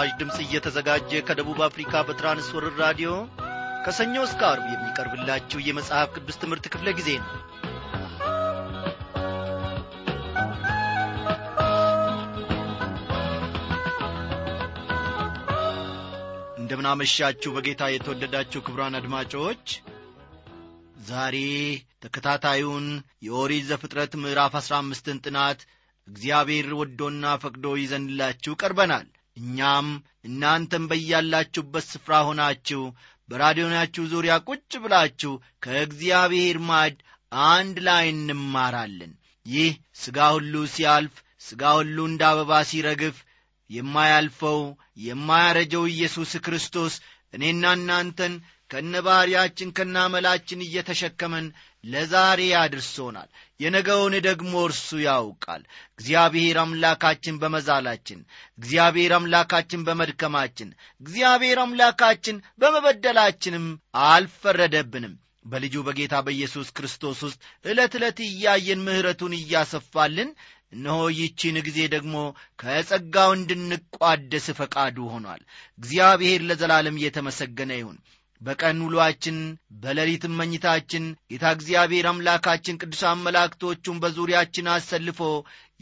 በምስራች ድምፅ እየተዘጋጀ ከደቡብ አፍሪካ በትራንስወርር ራዲዮ ከሰኞ እስከ አርብ የሚቀርብላችሁ የመጽሐፍ ቅዱስ ትምህርት ክፍለ ጊዜ ነው። እንደምናመሻችሁ በጌታ የተወደዳችሁ ክብራን አድማጮች ዛሬ ተከታታዩን የኦሪት ዘፍጥረት ምዕራፍ አሥራ አምስትን ጥናት እግዚአብሔር ወዶና ፈቅዶ ይዘንላችሁ ቀርበናል እኛም እናንተም በያላችሁበት ስፍራ ሆናችሁ በራዲዮናችሁ ዙሪያ ቁጭ ብላችሁ ከእግዚአብሔር ማድ አንድ ላይ እንማራለን። ይህ ሥጋ ሁሉ ሲያልፍ ሥጋ ሁሉ እንደ አበባ ሲረግፍ የማያልፈው የማያረጀው ኢየሱስ ክርስቶስ እኔና እናንተን ከነባሕርያችን ከናመላችን እየተሸከመን ለዛሬ አድርሶናል የነገውን ደግሞ እርሱ ያውቃል። እግዚአብሔር አምላካችን በመዛላችን እግዚአብሔር አምላካችን በመድከማችን እግዚአብሔር አምላካችን በመበደላችንም አልፈረደብንም። በልጁ በጌታ በኢየሱስ ክርስቶስ ውስጥ ዕለት ዕለት እያየን ምሕረቱን እያሰፋልን እነሆ ይቺን ጊዜ ደግሞ ከጸጋው እንድንቋደስ ፈቃዱ ሆኗል። እግዚአብሔር ለዘላለም እየተመሰገነ ይሁን በቀን ውሏችን በሌሊትም መኝታችን ጌታ እግዚአብሔር አምላካችን ቅዱሳን መላእክቶቹን በዙሪያችን አሰልፎ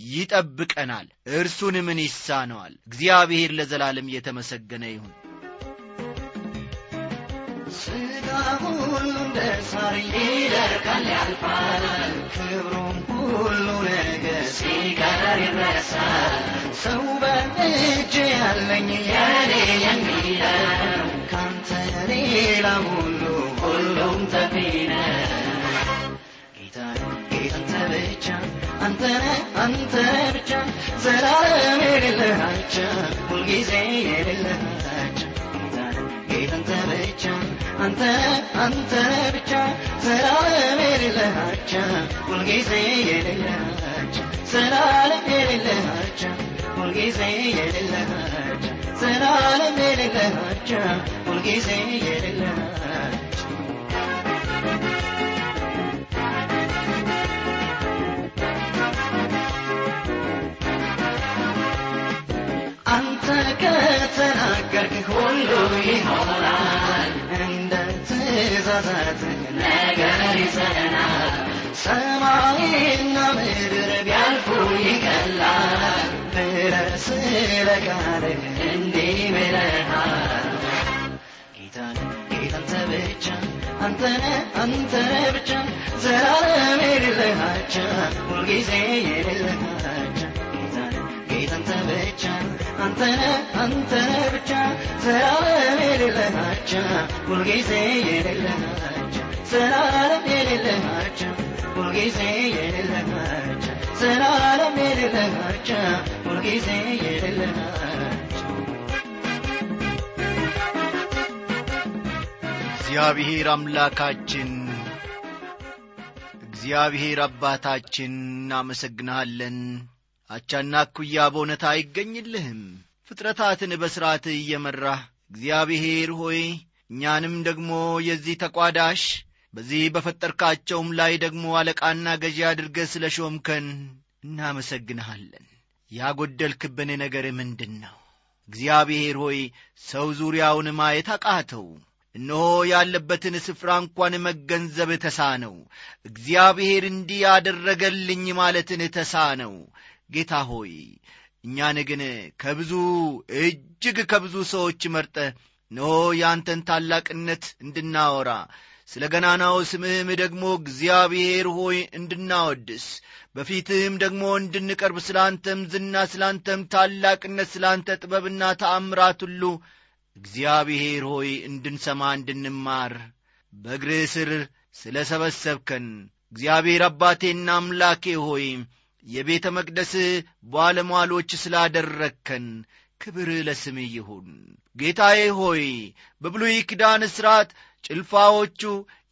ይጠብቀናል። እርሱን ምን ይሳነዋል? እግዚአብሔር ለዘላለም እየተመሰገነ ይሁን። ስጋ ሁሉ እንደ ይደርቃል ያልፋል። ክብሩም ሁሉ ነገር ሲቀር ይረሳል። ሰው በእጅ ያለኝ የኔ የሚለው ሌላ ሁሉ ሁሉም አንተነ አንተ ብቻ ዘላለም የሌለሃቻ ሁልጊዜ የሌለሃቻ ጌታ አንተ ብቻ አንተ አንተ ብቻ ዘላለም የሌለሃቻ ሁልጊዜ የሌለሃቻ አንተ ከተናገርክ ሁሉ ይሆናል። እንደ ትእዛዛት ነገር ይጸናል ሰማይና ምድር ቢያልፉ ይቀላል ስለ ቃልህ እንዲህ አንተነ አንተ ብቻ ዘላለም የሌለሃቻ ሁልጊዜ የሌለሃቻ ጌታን ብቻ አንተነ አንተ ብቻ ዘላለም የሌለሃቻ ሁልጊዜ የሌለሃቻ ዘላለም የሌለሃቻ ሁልጊዜ ዘላለም የሌለሃቻ ሁልጊዜ የሌለሃቻ እግዚአብሔር አምላካችን እግዚአብሔር አባታችን እናመሰግንሃለን። አቻና እኩያ በእውነት አይገኝልህም። ፍጥረታትን በሥርዓት እየመራህ እግዚአብሔር ሆይ እኛንም ደግሞ የዚህ ተቋዳሽ በዚህ በፈጠርካቸውም ላይ ደግሞ አለቃና ገዢ አድርገ ስለ ሾምከን እናመሰግንሃለን። ያጐደልክብን ነገር ምንድን ነው እግዚአብሔር ሆይ ሰው ዙሪያውን ማየት አቃተው። እነሆ ያለበትን ስፍራ እንኳን መገንዘብ ተሳነው። እግዚአብሔር እንዲህ ያደረገልኝ ማለትን ተሳነው። ጌታ ሆይ እኛን ግን ከብዙ እጅግ ከብዙ ሰዎች መርጠ እነሆ ያንተን ታላቅነት እንድናወራ ስለ ገናናው ስምህም ደግሞ እግዚአብሔር ሆይ እንድናወድስ በፊትህም ደግሞ እንድንቀርብ ስለ አንተም ዝና ስለ አንተም ታላቅነት ስለ አንተ ጥበብና ተአምራት ሁሉ እግዚአብሔር ሆይ እንድንሰማ እንድንማር በእግርህ ስር ስለ ሰበሰብከን እግዚአብሔር አባቴና አምላኬ ሆይ የቤተ መቅደስህ ባለሟሎች ስላደረግከን ክብር ለስምህ ይሁን። ጌታዬ ሆይ በብሉይ ኪዳን ሥርዓት ጭልፋዎቹ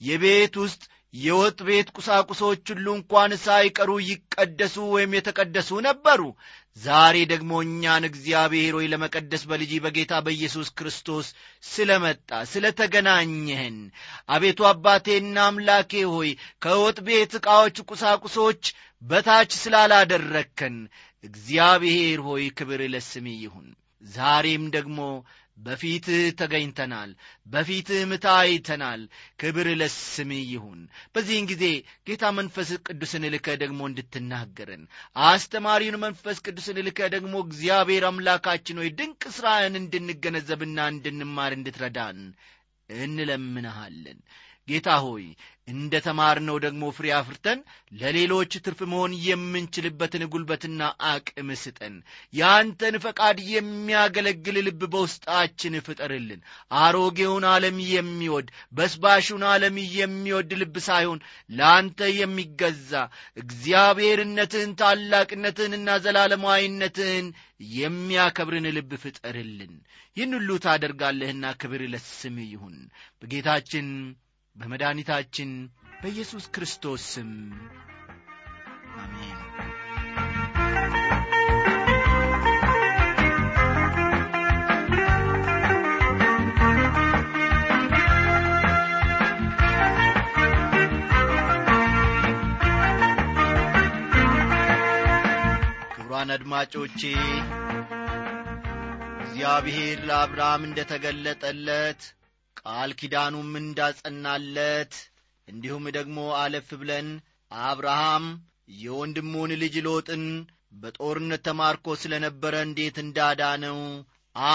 የቤት ውስጥ የወጥ ቤት ቁሳቁሶች ሁሉ እንኳን ሳይቀሩ ይቀደሱ ወይም የተቀደሱ ነበሩ። ዛሬ ደግሞ እኛን እግዚአብሔር ሆይ ለመቀደስ በልጅ በጌታ በኢየሱስ ክርስቶስ ስለ መጣ ስለ ተገናኘህን አቤቱ አባቴና አምላኬ ሆይ ከወጥ ቤት ዕቃዎች ቁሳቁሶች በታች ስላላደረግከን እግዚአብሔር ሆይ ክብር ለስሜ ይሁን። ዛሬም ደግሞ በፊትህ ተገኝተናል በፊትህም ታይተናል። ክብር ለስምህ ይሁን። በዚህን ጊዜ ጌታ መንፈስ ቅዱስን ልከ ደግሞ እንድትናገረን አስተማሪውን መንፈስ ቅዱስን ልከ ደግሞ እግዚአብሔር አምላካችን ሆይ ድንቅ ሥራህን እንድንገነዘብና እንድንማር እንድትረዳን እንለምንሃለን ጌታ ሆይ እንደ ተማርነው ደግሞ ፍሬ አፍርተን ለሌሎች ትርፍ መሆን የምንችልበትን ጉልበትና አቅም ስጠን። የአንተን ፈቃድ የሚያገለግል ልብ በውስጣችን ፍጠርልን። አሮጌውን ዓለም የሚወድ በስባሹን ዓለም የሚወድ ልብ ሳይሆን ለአንተ የሚገዛ እግዚአብሔርነትህን ታላቅነትህንና ዘላለማዊነትህን የሚያከብርን ልብ ፍጠርልን። ይህን ሁሉ ታደርጋለህና ክብር ለስም ይሁን። በጌታችን በመድኃኒታችን በኢየሱስ ክርስቶስ ስም። አሜን። ክቡራን አድማጮቼ እግዚአብሔር ለአብርሃም እንደ ተገለጠለት ቃል ኪዳኑም እንዳጸናለት እንዲሁም ደግሞ አለፍ ብለን አብርሃም የወንድሙን ልጅ ሎጥን በጦርነት ተማርኮ ስለ ነበረ እንዴት እንዳዳነው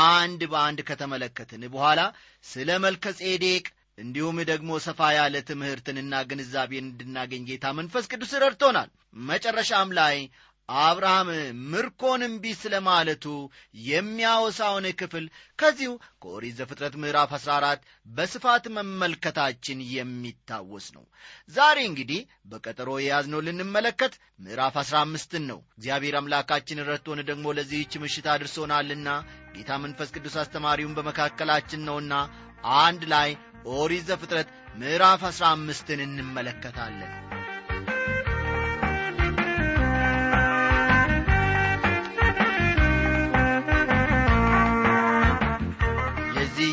አንድ በአንድ ከተመለከትን በኋላ ስለ መልከ ጼዴቅ እንዲሁም ደግሞ ሰፋ ያለ ትምህርትንና ግንዛቤን እንድናገኝ ጌታ መንፈስ ቅዱስ ረድቶናል። መጨረሻም ላይ አብርሃም ምርኮን እምቢ ስለ ማለቱ የሚያወሳውን ክፍል ከዚሁ ከኦሪት ዘፍጥረት ምዕራፍ 14 በስፋት መመልከታችን የሚታወስ ነው። ዛሬ እንግዲህ በቀጠሮ የያዝነው ልንመለከት ምዕራፍ 15ን ነው። እግዚአብሔር አምላካችን ረድቶን ደግሞ ለዚህች ምሽት አድርሶናልና ጌታ መንፈስ ቅዱስ አስተማሪውን በመካከላችን ነውና አንድ ላይ ኦሪት ዘፍጥረት ምዕራፍ 15ን እንመለከታለን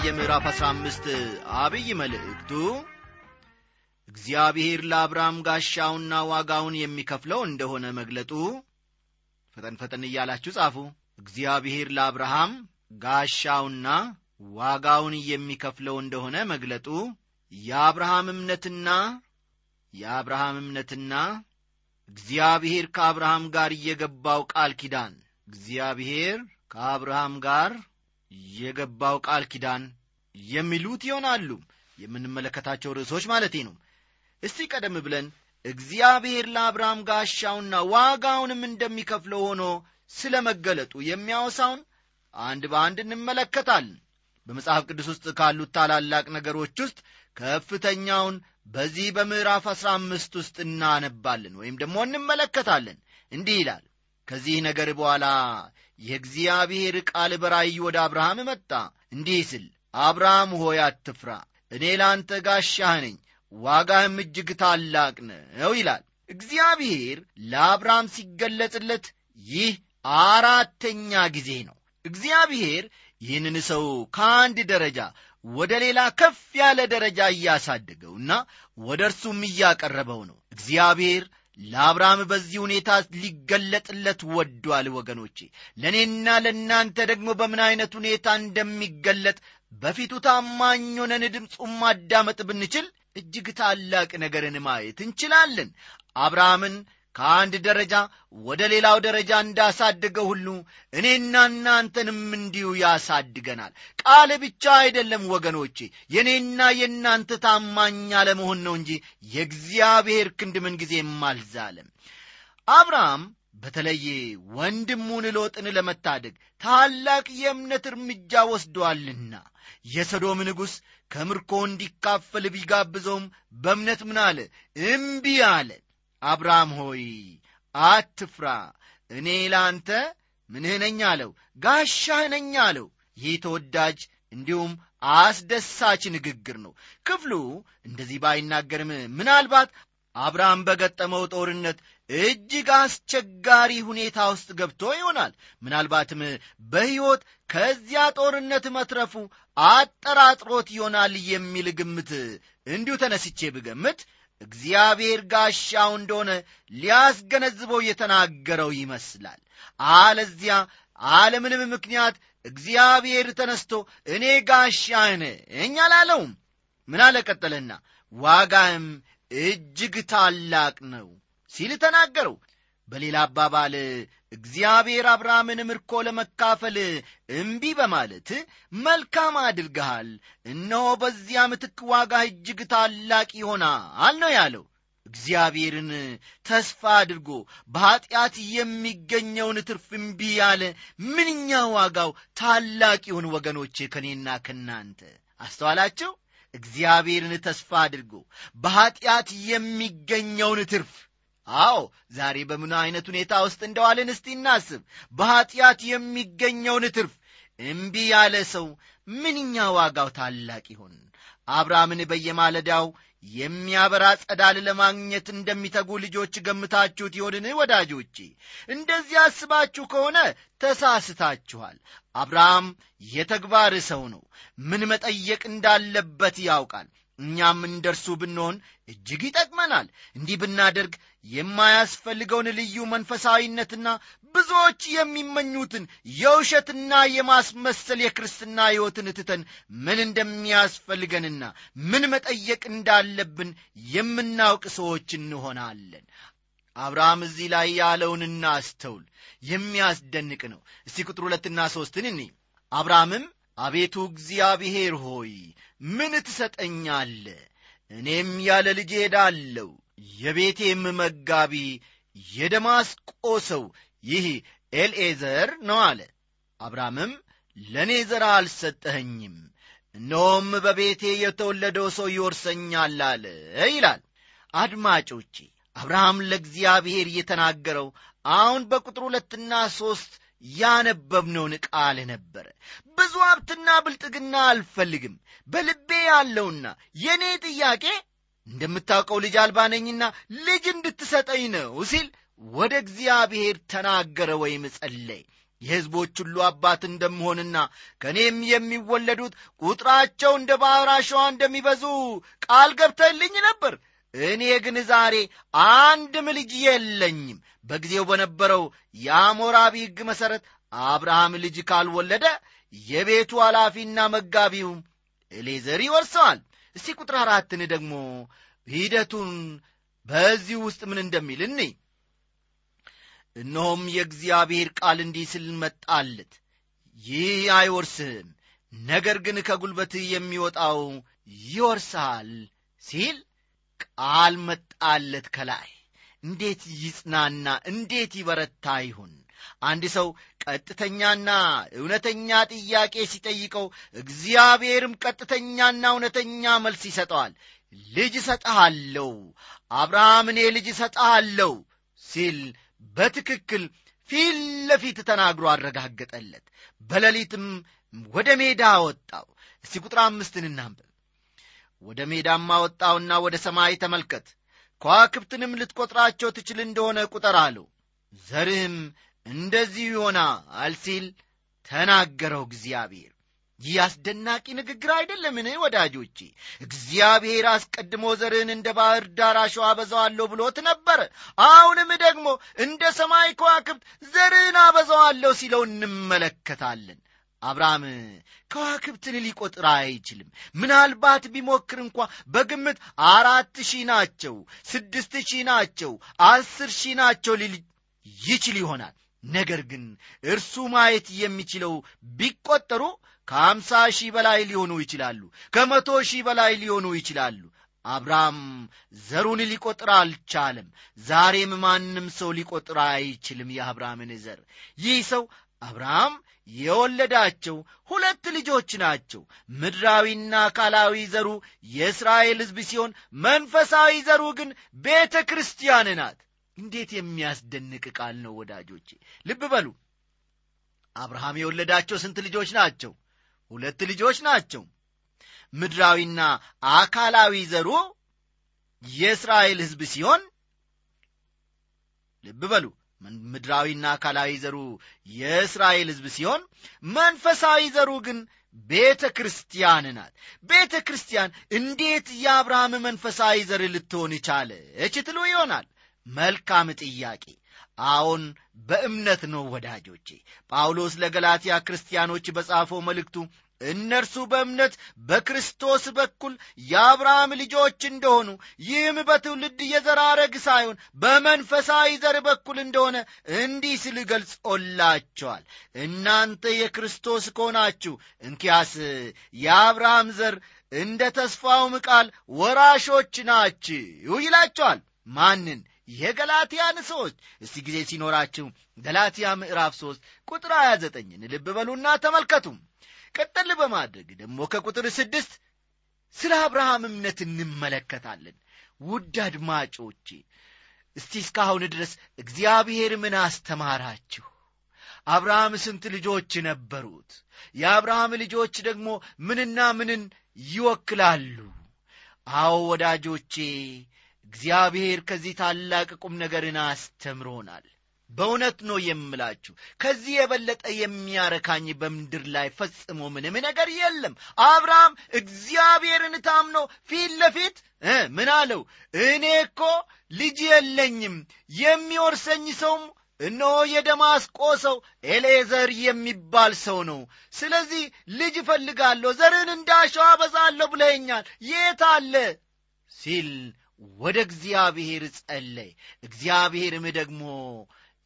የምዕራፍ አሥራ አምስት አብይ መልእክቱ እግዚአብሔር ለአብርሃም ጋሻውና ዋጋውን የሚከፍለው እንደሆነ መግለጡ። ፈጠን ፈጠን እያላችሁ ጻፉ። እግዚአብሔር ለአብርሃም ጋሻውና ዋጋውን የሚከፍለው እንደሆነ መግለጡ። የአብርሃም እምነትና የአብርሃም እምነትና እግዚአብሔር ከአብርሃም ጋር የገባው ቃል ኪዳን። እግዚአብሔር ከአብርሃም ጋር የገባው ቃል ኪዳን የሚሉት ይሆናሉ። የምንመለከታቸው ርዕሶች ማለቴ ነው። እስቲ ቀደም ብለን እግዚአብሔር ለአብርሃም ጋሻውና ዋጋውንም እንደሚከፍለው ሆኖ ስለ መገለጡ የሚያወሳውን አንድ በአንድ እንመለከታለን። በመጽሐፍ ቅዱስ ውስጥ ካሉት ታላላቅ ነገሮች ውስጥ ከፍተኛውን በዚህ በምዕራፍ አሥራ አምስት ውስጥ እናነባለን ወይም ደግሞ እንመለከታለን። እንዲህ ይላል ከዚህ ነገር በኋላ የእግዚአብሔር ቃል በራእይ ወደ አብርሃም መጣ። እንዲህ ስል አብርሃም ሆይ አትፍራ እኔ ለአንተ ጋሻህ ነኝ ዋጋህም እጅግ ታላቅ ነው ይላል። እግዚአብሔር ለአብርሃም ሲገለጽለት ይህ አራተኛ ጊዜ ነው። እግዚአብሔር ይህንን ሰው ከአንድ ደረጃ ወደ ሌላ ከፍ ያለ ደረጃ እያሳደገውና ወደ እርሱም እያቀረበው ነው። እግዚአብሔር ለአብርሃም በዚህ ሁኔታ ሊገለጥለት ወዷል። ወገኖቼ ለእኔና ለእናንተ ደግሞ በምን ዐይነት ሁኔታ እንደሚገለጥ በፊቱ ታማኝ ሆነን ድምፁን ማዳመጥ ብንችል እጅግ ታላቅ ነገርን ማየት እንችላለን። አብርሃምን ከአንድ ደረጃ ወደ ሌላው ደረጃ እንዳሳደገ ሁሉ እኔና እናንተንም እንዲሁ ያሳድገናል። ቃል ብቻ አይደለም ወገኖቼ የእኔና የእናንተ ታማኝ አለመሆን ነው እንጂ የእግዚአብሔር ክንድ ምን ጊዜም አልዛለም። አብርሃም በተለይ ወንድሙን ሎጥን ለመታደግ ታላቅ የእምነት እርምጃ ወስዶአልና የሰዶም ንጉሥ ከምርኮ እንዲካፈል ቢጋብዘውም በእምነት ምን አለ? እምቢ አለ። አብርሃም ሆይ አትፍራ። እኔ ለአንተ ምንህ ነኝ አለው። ጋሻህ አለው። ይህ ተወዳጅ እንዲሁም አስደሳች ንግግር ነው። ክፍሉ እንደዚህ ባይናገርም ምናልባት አብርሃም በገጠመው ጦርነት እጅግ አስቸጋሪ ሁኔታ ውስጥ ገብቶ ይሆናል። ምናልባትም በሕይወት ከዚያ ጦርነት መትረፉ አጠራጥሮት ይሆናል የሚል ግምት እንዲሁ ተነስቼ ብገምት እግዚአብሔር ጋሻው እንደሆነ ሊያስገነዝበው የተናገረው ይመስላል። አለዚያ አለምንም ምክንያት እግዚአብሔር ተነስቶ እኔ ጋሻህ ነኝ አላለውም። ምን አለ ቀጠለና እጅግ ታላቅ ነው ሲል ተናገረው። በሌላ አባባል እግዚአብሔር አብርሃምን ምርኮ ለመካፈል እምቢ በማለት መልካም አድርገሃል እነሆ በዚያ ምትክ ዋጋ እጅግ ታላቅ ይሆናል ነው ያለው። እግዚአብሔርን ተስፋ አድርጎ በኀጢአት የሚገኘውን ትርፍ እምቢ ያለ ምንኛ ዋጋው ታላቅ ይሁን ወገኖቼ ከእኔና ከእናንተ። አስተዋላቸው እግዚአብሔርን ተስፋ አድርጎ በኀጢአት የሚገኘውን ትርፍ። አዎ ዛሬ በምን ዐይነት ሁኔታ ውስጥ እንደዋልን እስቲ እናስብ። በኀጢአት የሚገኘውን ትርፍ። እምቢ ያለ ሰው ምንኛ ዋጋው ታላቅ ይሆን አብርሃምን በየማለዳው የሚያበራ ጸዳል ለማግኘት እንደሚተጉ ልጆች ገምታችሁት ይሆንን ወዳጆቼ? እንደዚህ አስባችሁ ከሆነ ተሳስታችኋል። አብርሃም የተግባር ሰው ነው። ምን መጠየቅ እንዳለበት ያውቃል እኛም እንደርሱ ብንሆን እጅግ ይጠቅመናል። እንዲህ ብናደርግ የማያስፈልገውን ልዩ መንፈሳዊነትና ብዙዎች የሚመኙትን የውሸትና የማስመሰል የክርስትና ሕይወትን ትተን ምን እንደሚያስፈልገንና ምን መጠየቅ እንዳለብን የምናውቅ ሰዎች እንሆናለን። አብርሃም እዚህ ላይ ያለውን እናስተውል። የሚያስደንቅ ነው። እስቲ ቁጥር ሁለትና ሦስትን እኒ አብርሃምም አቤቱ እግዚአብሔር ሆይ ምን ትሰጠኛለ እኔም ያለ ልጅ ሄዳለሁ የቤቴም መጋቢ የደማስቆ ሰው ይህ ኤልኤዘር ነው አለ። አብርሃምም ለእኔ ዘራ አልሰጠኸኝም እነሆም በቤቴ የተወለደው ሰው ይወርሰኛል አለ ይላል። አድማጮቼ አብርሃም ለእግዚአብሔር እየተናገረው አሁን በቁጥር ሁለትና ሦስት ያነበብነውን ቃል ነበረ ብዙ ሀብትና ብልጥግና አልፈልግም። በልቤ ያለውና የእኔ ጥያቄ እንደምታውቀው ልጅ አልባነኝና ልጅ እንድትሰጠኝ ነው ሲል ወደ እግዚአብሔር ተናገረ ወይም ጸለይ የሕዝቦች ሁሉ አባት እንደምሆንና ከእኔም የሚወለዱት ቁጥራቸው እንደ ባሕር አሸዋ እንደሚበዙ ቃል ገብተልኝ ነበር እኔ ግን ዛሬ አንድም ልጅ የለኝም። በጊዜው በነበረው የሐሙራቢ ሕግ መሠረት አብርሃም ልጅ ካልወለደ የቤቱ ኃላፊና መጋቢው ኤሌዘር ይወርሰዋል። እስቲ ቁጥር አራትን ደግሞ ሂደቱን በዚህ ውስጥ ምን እንደሚል እኔ እነሆም የእግዚአብሔር ቃል እንዲህ ሲል መጣለት ይህ አይወርስህም ነገር ግን ከጉልበትህ የሚወጣው ይወርሳል ሲል ቃል መጣለት ከላይ። እንዴት ይጽናና እንዴት ይበረታ ይሁን! አንድ ሰው ቀጥተኛና እውነተኛ ጥያቄ ሲጠይቀው እግዚአብሔርም ቀጥተኛና እውነተኛ መልስ ይሰጠዋል። ልጅ እሰጠሃለሁ አብርሃም እኔ ልጅ እሰጠሃለሁ ሲል በትክክል ፊት ለፊት ተናግሮ አረጋገጠለት። በሌሊትም ወደ ሜዳ ወጣው። እስቲ ቁጥር አምስትን እናንብብ ወደ ሜዳም አወጣውና ወደ ሰማይ ተመልከት። ከዋክብትንም ልትቈጥራቸው ትችል እንደሆነ ቁጠር አለው። ዘርህም እንደዚሁ ይሆናል ሲል ተናገረው እግዚአብሔር። ይህ አስደናቂ ንግግር አይደለምን ወዳጆቼ? እግዚአብሔር አስቀድሞ ዘርህን እንደ ባሕር ዳር አሸዋ አበዛዋለሁ ብሎት ነበረ አሁንም ደግሞ እንደ ሰማይ ከዋክብት ዘርህን አበዛዋለሁ ሲለው እንመለከታለን አብርሃም ከዋክብትን ሊቆጥር አይችልም። ምናልባት ቢሞክር እንኳ በግምት አራት ሺህ ናቸው ስድስት ሺህ ናቸው አስር ሺህ ናቸው ሊል ይችል ይሆናል። ነገር ግን እርሱ ማየት የሚችለው ቢቆጠሩ ከአምሳ ሺህ በላይ ሊሆኑ ይችላሉ ከመቶ ሺህ በላይ ሊሆኑ ይችላሉ። አብርሃም ዘሩን ሊቆጥር አልቻለም። ዛሬም ማንም ሰው ሊቆጥር አይችልም የአብርሃምን ዘር። ይህ ሰው አብርሃም የወለዳቸው ሁለት ልጆች ናቸው። ምድራዊና አካላዊ ዘሩ የእስራኤል ሕዝብ ሲሆን መንፈሳዊ ዘሩ ግን ቤተ ክርስቲያን ናት። እንዴት የሚያስደንቅ ቃል ነው ወዳጆቼ! ልብ በሉ። አብርሃም የወለዳቸው ስንት ልጆች ናቸው? ሁለት ልጆች ናቸው። ምድራዊና አካላዊ ዘሩ የእስራኤል ሕዝብ ሲሆን ልብ በሉ ምድራዊና አካላዊ ዘሩ የእስራኤል ሕዝብ ሲሆን መንፈሳዊ ዘሩ ግን ቤተ ክርስቲያን ናት። ቤተ ክርስቲያን እንዴት የአብርሃም መንፈሳዊ ዘር ልትሆን ቻለች ትሉ ይሆናል። መልካም ጥያቄ። አዎን በእምነት ነው ወዳጆቼ። ጳውሎስ ለገላትያ ክርስቲያኖች በጻፈው መልእክቱ እነርሱ በእምነት በክርስቶስ በኩል የአብርሃም ልጆች እንደሆኑ ይህም በትውልድ የዘር ሐረግ ሳይሆን በመንፈሳዊ ዘር በኩል እንደሆነ እንዲህ ሲል ገልጾላቸዋል። እናንተ የክርስቶስ ከሆናችሁ እንኪያስ የአብርሃም ዘር እንደ ተስፋውም ቃል ወራሾች ናችሁ ይላቸዋል። ማንን? የገላትያን ሰዎች። እስቲ ጊዜ ሲኖራችሁ ገላትያ ምዕራፍ 3 ቁጥር 29ን ልብ በሉና ተመልከቱም ቀጠል በማድረግ ደግሞ ከቁጥር ስድስት ስለ አብርሃም እምነት እንመለከታለን። ውድ አድማጮቼ እስቲ እስካሁን ድረስ እግዚአብሔር ምን አስተማራችሁ? አብርሃም ስንት ልጆች ነበሩት? የአብርሃም ልጆች ደግሞ ምንና ምንን ይወክላሉ? አዎ ወዳጆቼ እግዚአብሔር ከዚህ ታላቅ ቁም ነገርን አስተምሮናል በእውነት ነው የምላችሁ። ከዚህ የበለጠ የሚያረካኝ በምድር ላይ ፈጽሞ ምንም ነገር የለም። አብርሃም እግዚአብሔርን ታምኖ ፊት ለፊት ምን አለው? እኔ እኮ ልጅ የለኝም። የሚወርሰኝ ሰውም እነሆ የደማስቆ ሰው ኤሌዘር የሚባል ሰው ነው። ስለዚህ ልጅ እፈልጋለሁ ዘርን እንዳሸዋ በዛለሁ ብለኛል የት አለ? ሲል ወደ እግዚአብሔር ጸለይ እግዚአብሔርም ደግሞ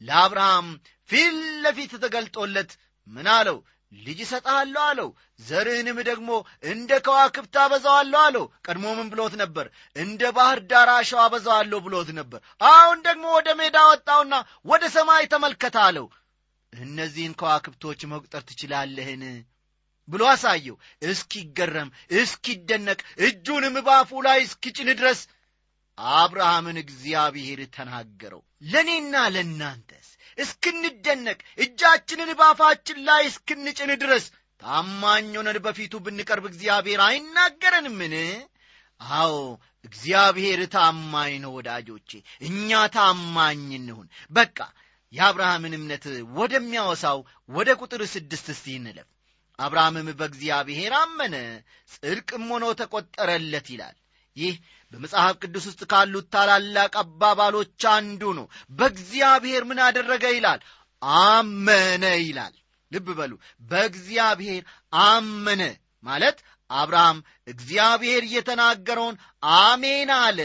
ለአብርሃም ፊት ለፊት ተገልጦለት ምን አለው? ልጅ እሰጥሃለሁ አለው። ዘርህንም ደግሞ እንደ ከዋክብት አበዛዋለሁ አለው። ቀድሞ ምን ብሎት ነበር? እንደ ባህር ዳር አሸዋ አበዛዋለሁ ብሎት ነበር። አሁን ደግሞ ወደ ሜዳ ወጣውና ወደ ሰማይ ተመልከት አለው። እነዚህን ከዋክብቶች መቁጠር ትችላለህን? ብሎ አሳየው። እስኪገረም እስኪደነቅ እጁንም ባፉ ላይ እስኪጭን ድረስ አብርሃምን እግዚአብሔር ተናገረው ለእኔና ለእናንተስ? እስክንደነቅ እጃችንን ባፋችን ላይ እስክንጭን ድረስ ታማኝ ሆነን በፊቱ ብንቀርብ እግዚአብሔር አይናገረንምን? አዎ እግዚአብሔር ታማኝ ነው ወዳጆቼ። እኛ ታማኝ እንሁን። በቃ የአብርሃምን እምነት ወደሚያወሳው ወደ ቁጥር ስድስት እስቲ እንለፍ። አብርሃምም በእግዚአብሔር አመነ ጽድቅም ሆኖ ተቈጠረለት ይላል። ይህ በመጽሐፍ ቅዱስ ውስጥ ካሉት ታላላቅ አባባሎች አንዱ ነው። በእግዚአብሔር ምን አደረገ ይላል? አመነ ይላል። ልብ በሉ። በእግዚአብሔር አመነ ማለት አብርሃም እግዚአብሔር የተናገረውን አሜን አለ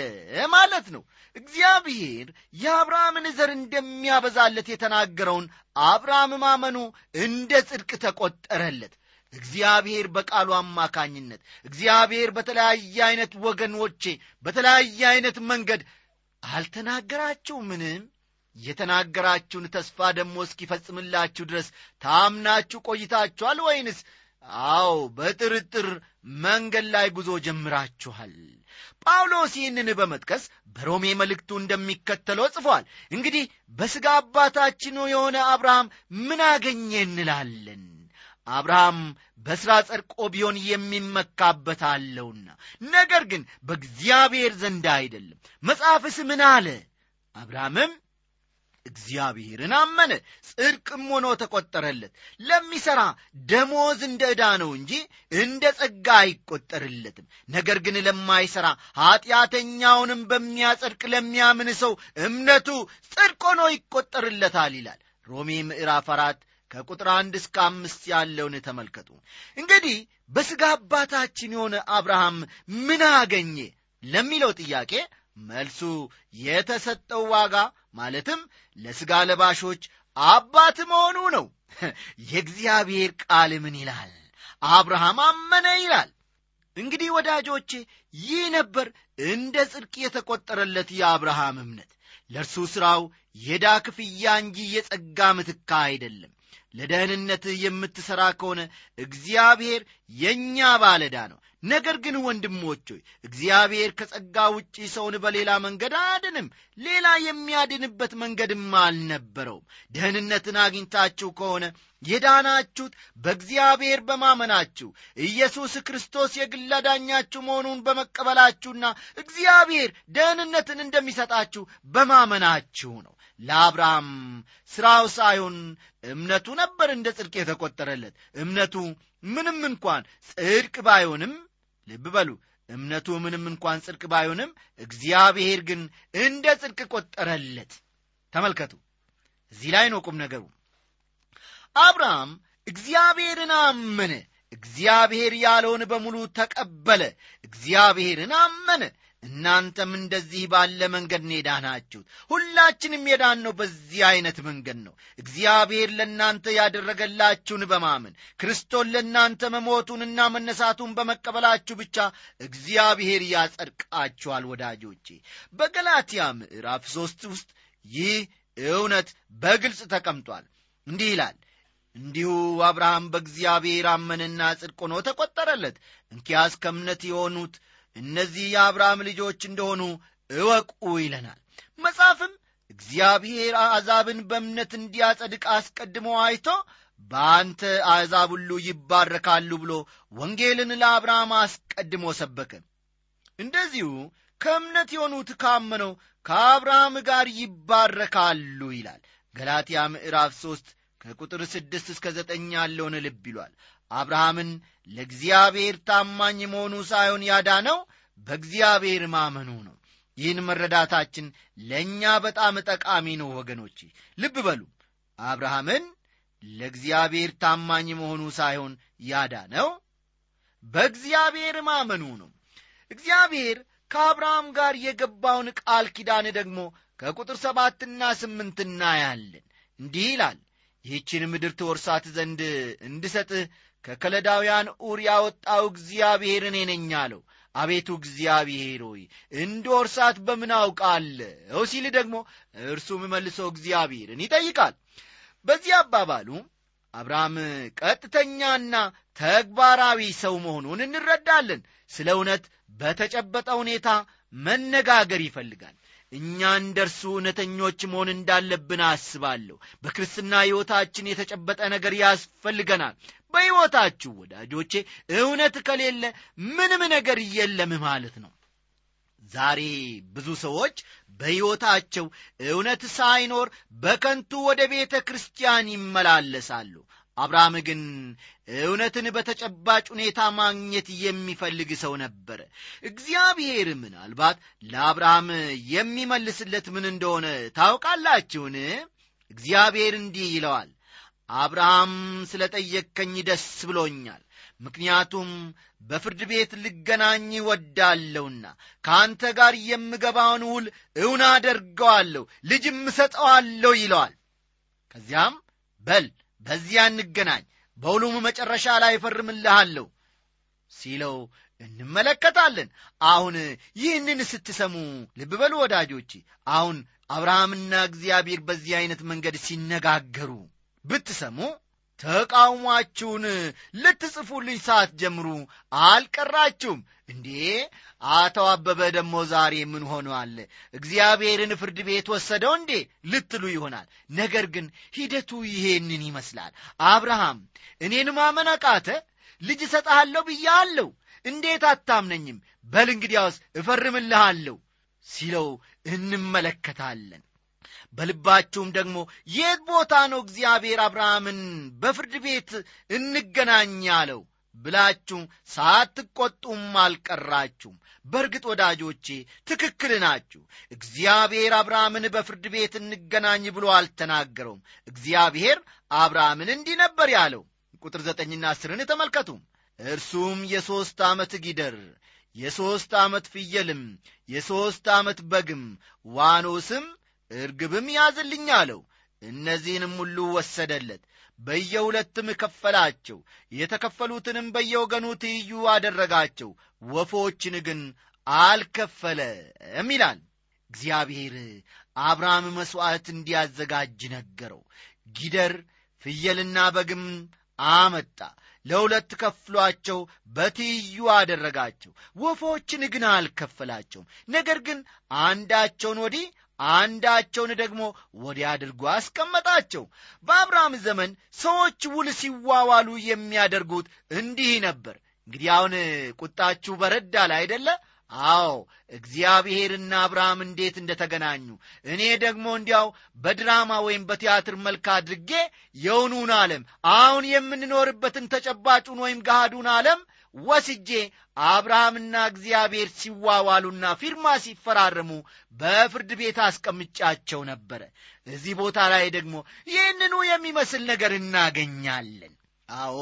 ማለት ነው። እግዚአብሔር የአብርሃምን ዘር እንደሚያበዛለት የተናገረውን አብርሃም ማመኑ እንደ ጽድቅ ተቈጠረለት እግዚአብሔር በቃሉ አማካኝነት እግዚአብሔር በተለያየ አይነት ወገኖቼ በተለያየ አይነት መንገድ አልተናገራችሁምን? የተናገራችሁን ተስፋ ደግሞ እስኪፈጽምላችሁ ድረስ ታምናችሁ ቆይታችኋል ወይንስ? አዎ በጥርጥር መንገድ ላይ ጉዞ ጀምራችኋል። ጳውሎስ ይህንን በመጥቀስ በሮሜ መልእክቱ እንደሚከተለው ጽፏል። እንግዲህ በሥጋ አባታችን የሆነ አብርሃም ምን አገኘ እንላለን አብርሃም በሥራ ጸድቆ ቢሆን የሚመካበት አለውና ነገር ግን በእግዚአብሔር ዘንድ አይደለም። መጽሐፍስ ምን አለ? አብርሃምም እግዚአብሔርን አመነ ጽድቅም ሆኖ ተቈጠረለት። ለሚሠራ ደሞዝ እንደ ዕዳ ነው እንጂ እንደ ጸጋ አይቈጠርለትም። ነገር ግን ለማይሠራ ኀጢአተኛውንም በሚያጸድቅ ለሚያምን ሰው እምነቱ ጽድቅ ሆኖ ይቈጠርለታል ይላል። ሮሜ ምዕራፍ አራት ከቁጥር አንድ እስከ አምስት ያለውን ተመልከቱ። እንግዲህ በሥጋ አባታችን የሆነ አብርሃም ምን አገኘ ለሚለው ጥያቄ መልሱ የተሰጠው ዋጋ ማለትም ለሥጋ ለባሾች አባት መሆኑ ነው። የእግዚአብሔር ቃል ምን ይላል? አብርሃም አመነ ይላል። እንግዲህ ወዳጆቼ ይህ ነበር እንደ ጽድቅ የተቈጠረለት የአብርሃም እምነት። ለእርሱ ሥራው የዳ ክፍያ እንጂ የጸጋ ምትካ አይደለም ለደህንነት የምትሠራ ከሆነ እግዚአብሔር የእኛ ባለዳ ነው ነገር ግን ወንድሞች ሆይ እግዚአብሔር ከጸጋ ውጪ ሰውን በሌላ መንገድ አያድንም። ሌላ የሚያድንበት መንገድም አልነበረውም። ደህንነትን አግኝታችሁ ከሆነ የዳናችሁት በእግዚአብሔር በማመናችሁ ኢየሱስ ክርስቶስ የግል አዳኛችሁ መሆኑን በመቀበላችሁና እግዚአብሔር ደህንነትን እንደሚሰጣችሁ በማመናችሁ ነው። ለአብርሃም ሥራው ሳይሆን እምነቱ ነበር እንደ ጽድቅ የተቆጠረለት። እምነቱ ምንም እንኳን ጽድቅ ባይሆንም ልብ በሉ እምነቱ ምንም እንኳን ጽድቅ ባይሆንም እግዚአብሔር ግን እንደ ጽድቅ ቆጠረለት። ተመልከቱ እዚህ ላይ ነው ቁም ነገሩ። አብርሃም እግዚአብሔርን አመነ እግዚአብሔር ያለውን በሙሉ ተቀበለ እግዚአብሔርን አመነ እናንተም እንደዚህ ባለ መንገድ ነው የዳናችሁት። ሁላችንም የዳነው በዚህ አይነት መንገድ ነው። እግዚአብሔር ለእናንተ ያደረገላችሁን በማመን ክርስቶስ ለእናንተ መሞቱንና መነሳቱን በመቀበላችሁ ብቻ እግዚአብሔር ያጸድቃችኋል ወዳጆቼ። በገላትያ ምዕራፍ ሦስት ውስጥ ይህ እውነት በግልጽ ተቀምጧል። እንዲህ ይላል እንዲሁ አብርሃም በእግዚአብሔር አመንና ጽድቅ ሆኖ ተቆጠረለት። እንኪያስ ከእምነት የሆኑት እነዚህ የአብርሃም ልጆች እንደሆኑ እወቁ ይለናል። መጽሐፍም እግዚአብሔር አሕዛብን በእምነት እንዲያጸድቅ አስቀድሞ አይቶ በአንተ አሕዛብ ሁሉ ይባረካሉ ብሎ ወንጌልን ለአብርሃም አስቀድሞ ሰበከ። እንደዚሁ ከእምነት የሆኑት ካመነው ከአብርሃም ጋር ይባረካሉ ይላል። ገላትያ ምዕራፍ ሦስት ከቁጥር ስድስት እስከ ዘጠኝ ያለውን ልብ ይሏል አብርሃምን ለእግዚአብሔር ታማኝ መሆኑ ሳይሆን ያዳነው በእግዚአብሔር ማመኑ ነው። ይህን መረዳታችን ለእኛ በጣም ጠቃሚ ነው ወገኖች። ልብ በሉ አብርሃምን ለእግዚአብሔር ታማኝ መሆኑ ሳይሆን ያዳነው በእግዚአብሔር ማመኑ ነው። እግዚአብሔር ከአብርሃም ጋር የገባውን ቃል ኪዳን ደግሞ ከቁጥር ሰባትና ስምንት እናያለን። እንዲህ ይላል ይህችን ምድር ትወርሳት ዘንድ እንድሰጥህ ከከለዳውያን ኡር ያወጣው እግዚአብሔር እኔ ነኝ አለው። አቤቱ እግዚአብሔር ሆይ እንድወርሳት በምን አውቃለሁ? ሲል ደግሞ እርሱም መልሶ እግዚአብሔርን ይጠይቃል። በዚህ አባባሉ አብርሃም ቀጥተኛና ተግባራዊ ሰው መሆኑን እንረዳለን። ስለ እውነት በተጨበጠ ሁኔታ መነጋገር ይፈልጋል እኛ እንደ እርሱ እውነተኞች መሆን እንዳለብን አስባለሁ። በክርስትና ሕይወታችን የተጨበጠ ነገር ያስፈልገናል። በሕይወታችሁ ወዳጆቼ እውነት ከሌለ ምንም ነገር የለም ማለት ነው። ዛሬ ብዙ ሰዎች በሕይወታቸው እውነት ሳይኖር በከንቱ ወደ ቤተ ክርስቲያን ይመላለሳሉ አብርሃም ግን እውነትን በተጨባጭ ሁኔታ ማግኘት የሚፈልግ ሰው ነበረ እግዚአብሔር ምናልባት ለአብርሃም የሚመልስለት ምን እንደሆነ ታውቃላችሁን? እግዚአብሔር እንዲህ ይለዋል አብርሃም ስለ ጠየቅከኝ ደስ ብሎኛል ምክንያቱም በፍርድ ቤት ልገናኝ ወዳለሁና ከአንተ ጋር የምገባውን ውል እውን አደርገዋለሁ ልጅም እሰጠዋለሁ ይለዋል። ከዚያም በል በዚያ እንገናኝ በውሉም መጨረሻ ላይ እፈርምልሃለሁ ሲለው እንመለከታለን። አሁን ይህንን ስትሰሙ ልብ በሉ ወዳጆቼ አሁን አብርሃምና እግዚአብሔር በዚህ ዐይነት መንገድ ሲነጋገሩ ብትሰሙ ተቃውሟችሁን ልትጽፉልኝ ሳትጀምሩ አልቀራችሁም እንዴ? አቶ አበበ ደግሞ ዛሬ ምን ሆነዋል እግዚአብሔርን ፍርድ ቤት ወሰደው እንዴ? ልትሉ ይሆናል። ነገር ግን ሂደቱ ይሄንን ይመስላል። አብርሃም እኔን ማመን አቃተ? ልጅ እሰጠሃለሁ ብያለሁ። እንዴት አታምነኝም? በል እንግዲያውስ እፈርምልሃለሁ ሲለው እንመለከታለን። በልባችሁም ደግሞ የት ቦታ ነው እግዚአብሔር አብርሃምን በፍርድ ቤት እንገናኝ ያለው ብላችሁ ሳትቈጡም አልቀራችሁም። በእርግጥ ወዳጆቼ ትክክል ናችሁ። እግዚአብሔር አብርሃምን በፍርድ ቤት እንገናኝ ብሎ አልተናገረውም። እግዚአብሔር አብርሃምን እንዲህ ነበር ያለው። ቁጥር ዘጠኝና አስርን ተመልከቱ እርሱም የሦስት ዓመት ጊደር የሦስት ዓመት ፍየልም የሦስት ዓመት በግም ዋኖስም እርግብም ያዝልኝ አለው። እነዚህንም ሁሉ ወሰደለት በየሁለትም ከፈላቸው የተከፈሉትንም በየወገኑ ትይዩ አደረጋቸው ወፎችን ግን አልከፈለም ይላል። እግዚአብሔር አብርሃም መሥዋዕት እንዲያዘጋጅ ነገረው። ጊደር ፍየልና በግም አመጣ ለሁለት ከፍሏቸው በትይዩ አደረጋቸው ወፎችን ግን አልከፈላቸውም። ነገር ግን አንዳቸውን ወዲህ አንዳቸውን ደግሞ ወዲያ አድርጎ አስቀመጣቸው። በአብርሃም ዘመን ሰዎች ውል ሲዋዋሉ የሚያደርጉት እንዲህ ነበር። እንግዲህ አሁን ቁጣችሁ በረዳል አይደለ? አዎ እግዚአብሔርና አብርሃም እንዴት እንደተገናኙ። እኔ ደግሞ እንዲያው በድራማ ወይም በቲያትር መልክ አድርጌ የውኑን ዓለም አሁን የምንኖርበትን ተጨባጩን ወይም ገሃዱን ዓለም ወስጄ አብርሃምና እግዚአብሔር ሲዋዋሉና ፊርማ ሲፈራረሙ በፍርድ ቤት አስቀምጫቸው ነበረ። እዚህ ቦታ ላይ ደግሞ ይህንኑ የሚመስል ነገር እናገኛለን። አዎ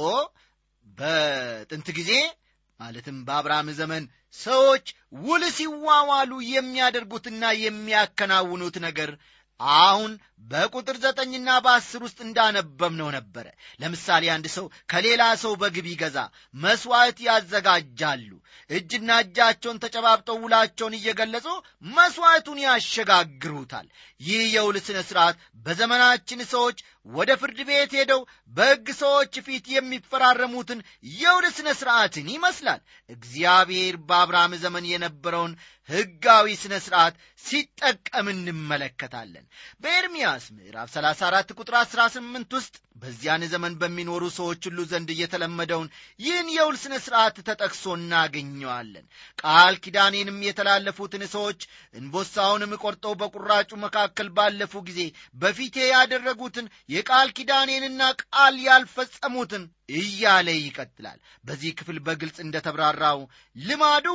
በጥንት ጊዜ ማለትም በአብርሃም ዘመን ሰዎች ውል ሲዋዋሉ የሚያደርጉትና የሚያከናውኑት ነገር አሁን በቁጥር ዘጠኝና በአስር ውስጥ እንዳነበብነው ነበረ። ለምሳሌ አንድ ሰው ከሌላ ሰው በግብ ይገዛ መሥዋዕት ያዘጋጃሉ። እጅና እጃቸውን ተጨባብጠው ውላቸውን እየገለጹ መሥዋዕቱን ያሸጋግሩታል። ይህ የውል ሥነ ሥርዓት በዘመናችን ሰዎች ወደ ፍርድ ቤት ሄደው በሕግ ሰዎች ፊት የሚፈራረሙትን የውል ሥነ ሥርዓትን ይመስላል። እግዚአብሔር በአብርሃም ዘመን የነበረውን ሕጋዊ ሥነ ሥርዓት ሲጠቀም እንመለከታለን በኤርምያስ ምዕራፍ 34 ቁጥር 18 ውስጥ በዚያን ዘመን በሚኖሩ ሰዎች ሁሉ ዘንድ እየተለመደውን ይህን የውል ሥነ ሥርዓት ተጠቅሶ እናገኘዋለን። ቃል ኪዳኔንም የተላለፉትን ሰዎች እንቦሳውንም ቆርጠው በቁራጩ መካከል ባለፉ ጊዜ በፊቴ ያደረጉትን የቃል ኪዳኔንና ቃል ያልፈጸሙትን እያለ ይቀጥላል። በዚህ ክፍል በግልጽ እንደ ተብራራው ልማዱ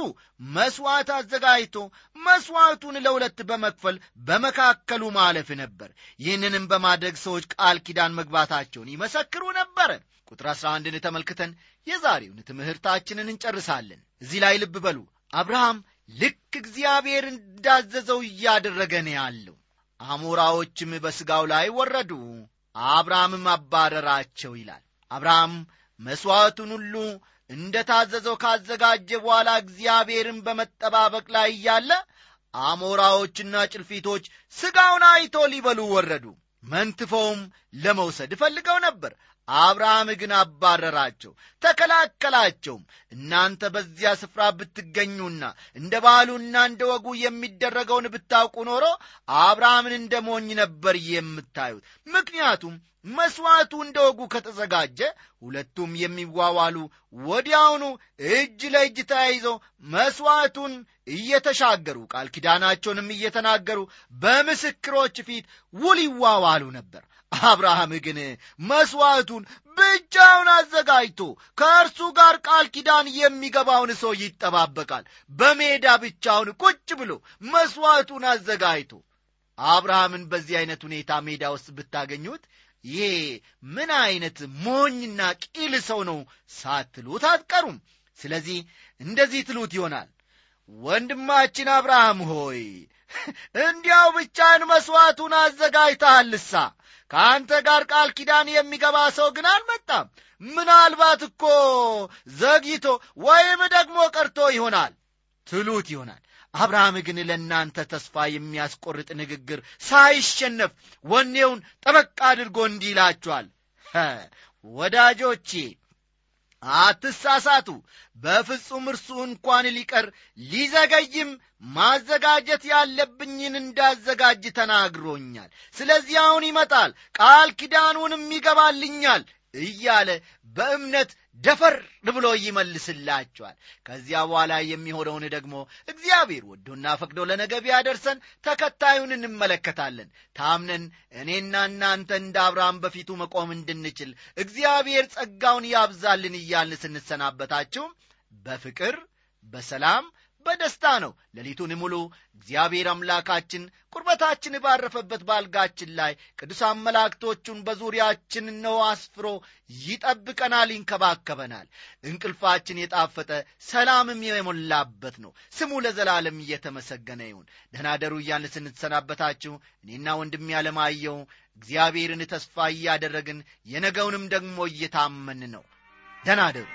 መሥዋዕት አዘጋጅቶ መሥዋዕቱን ለሁለት በመክፈል በመካከሉ ማለፍ ነበር። ይህንንም በማድረግ ሰዎች ቃል ኪዳን መግባታቸውን ይመሰክሩ ነበረ ቁጥር 11ን ተመልክተን የዛሬውን ትምህርታችንን እንጨርሳለን። እዚህ ላይ ልብ በሉ። አብርሃም ልክ እግዚአብሔር እንዳዘዘው እያደረገ ነው ያለው። አሞራዎችም በሥጋው ላይ ወረዱ አብርሃምም አባረራቸው ይላል አብርሃም መሥዋዕቱን ሁሉ እንደ ታዘዘው ካዘጋጀ በኋላ እግዚአብሔርን በመጠባበቅ ላይ እያለ አሞራዎችና ጭልፊቶች ሥጋውን አይቶ ሊበሉ ወረዱ። መንትፈውም ለመውሰድ ፈልገው ነበር አብርሃም ግን አባረራቸው ተከላከላቸውም። እናንተ በዚያ ስፍራ ብትገኙና እንደ ባህሉና እንደ ወጉ የሚደረገውን ብታውቁ ኖሮ አብርሃምን እንደ ሞኝ ነበር የምታዩት። ምክንያቱም መሥዋዕቱ እንደ ወጉ ከተዘጋጀ ሁለቱም የሚዋዋሉ ወዲያውኑ እጅ ለእጅ ተያይዘው መሥዋዕቱን እየተሻገሩ ቃል ኪዳናቸውንም እየተናገሩ በምስክሮች ፊት ውል ይዋዋሉ ነበር አብርሃም ግን መሥዋዕቱን ብቻውን አዘጋጅቶ ከእርሱ ጋር ቃል ኪዳን የሚገባውን ሰው ይጠባበቃል። በሜዳ ብቻውን ቁጭ ብሎ መሥዋዕቱን አዘጋጅቶ አብርሃምን በዚህ አይነት ሁኔታ ሜዳ ውስጥ ብታገኙት ይሄ ምን አይነት ሞኝና ቂል ሰው ነው ሳትሉት አትቀሩም። ስለዚህ እንደዚህ ትሉት ይሆናል። ወንድማችን አብርሃም ሆይ እንዲያው ብቻን መሥዋዕቱን አዘጋጅተሃልሳ ከአንተ ጋር ቃል ኪዳን የሚገባ ሰው ግን አልመጣም። ምናልባት እኮ ዘግይቶ ወይም ደግሞ ቀርቶ ይሆናል። ትሉት ይሆናል። አብርሃም ግን ለእናንተ ተስፋ የሚያስቆርጥ ንግግር ሳይሸነፍ ወኔውን ጠበቅ አድርጎ እንዲህ ይላችኋል። ወዳጆቼ አትሳሳቱ። በፍጹም እርሱ እንኳን ሊቀር ሊዘገይም ማዘጋጀት ያለብኝን እንዳዘጋጅ ተናግሮኛል። ስለዚህ አሁን ይመጣል ቃል ኪዳኑንም ይገባልኛል እያለ በእምነት ደፈር ብሎ ይመልስላቸዋል። ከዚያ በኋላ የሚሆነውን ደግሞ እግዚአብሔር ወዶና ፈቅዶ ለነገ ቢያደርሰን ተከታዩን እንመለከታለን። ታምነን እኔና እናንተ እንደ አብርሃም በፊቱ መቆም እንድንችል እግዚአብሔር ጸጋውን ያብዛልን እያልን ስንሰናበታችሁ በፍቅር በሰላም በደስታ ነው። ሌሊቱን ሙሉ እግዚአብሔር አምላካችን ቁርበታችን ባረፈበት ባልጋችን ላይ ቅዱሳን መላእክቶቹን በዙሪያችን ነው አስፍሮ ይጠብቀናል ይንከባከበናል። እንቅልፋችን የጣፈጠ ሰላምም የሞላበት ነው። ስሙ ለዘላለም እየተመሰገነ ይሁን። ደናደሩ እያልን ስንሰናበታችሁ እኔና ወንድም ያለማየው እግዚአብሔርን ተስፋ እያደረግን የነገውንም ደግሞ እየታመን ነው። ደናደሩ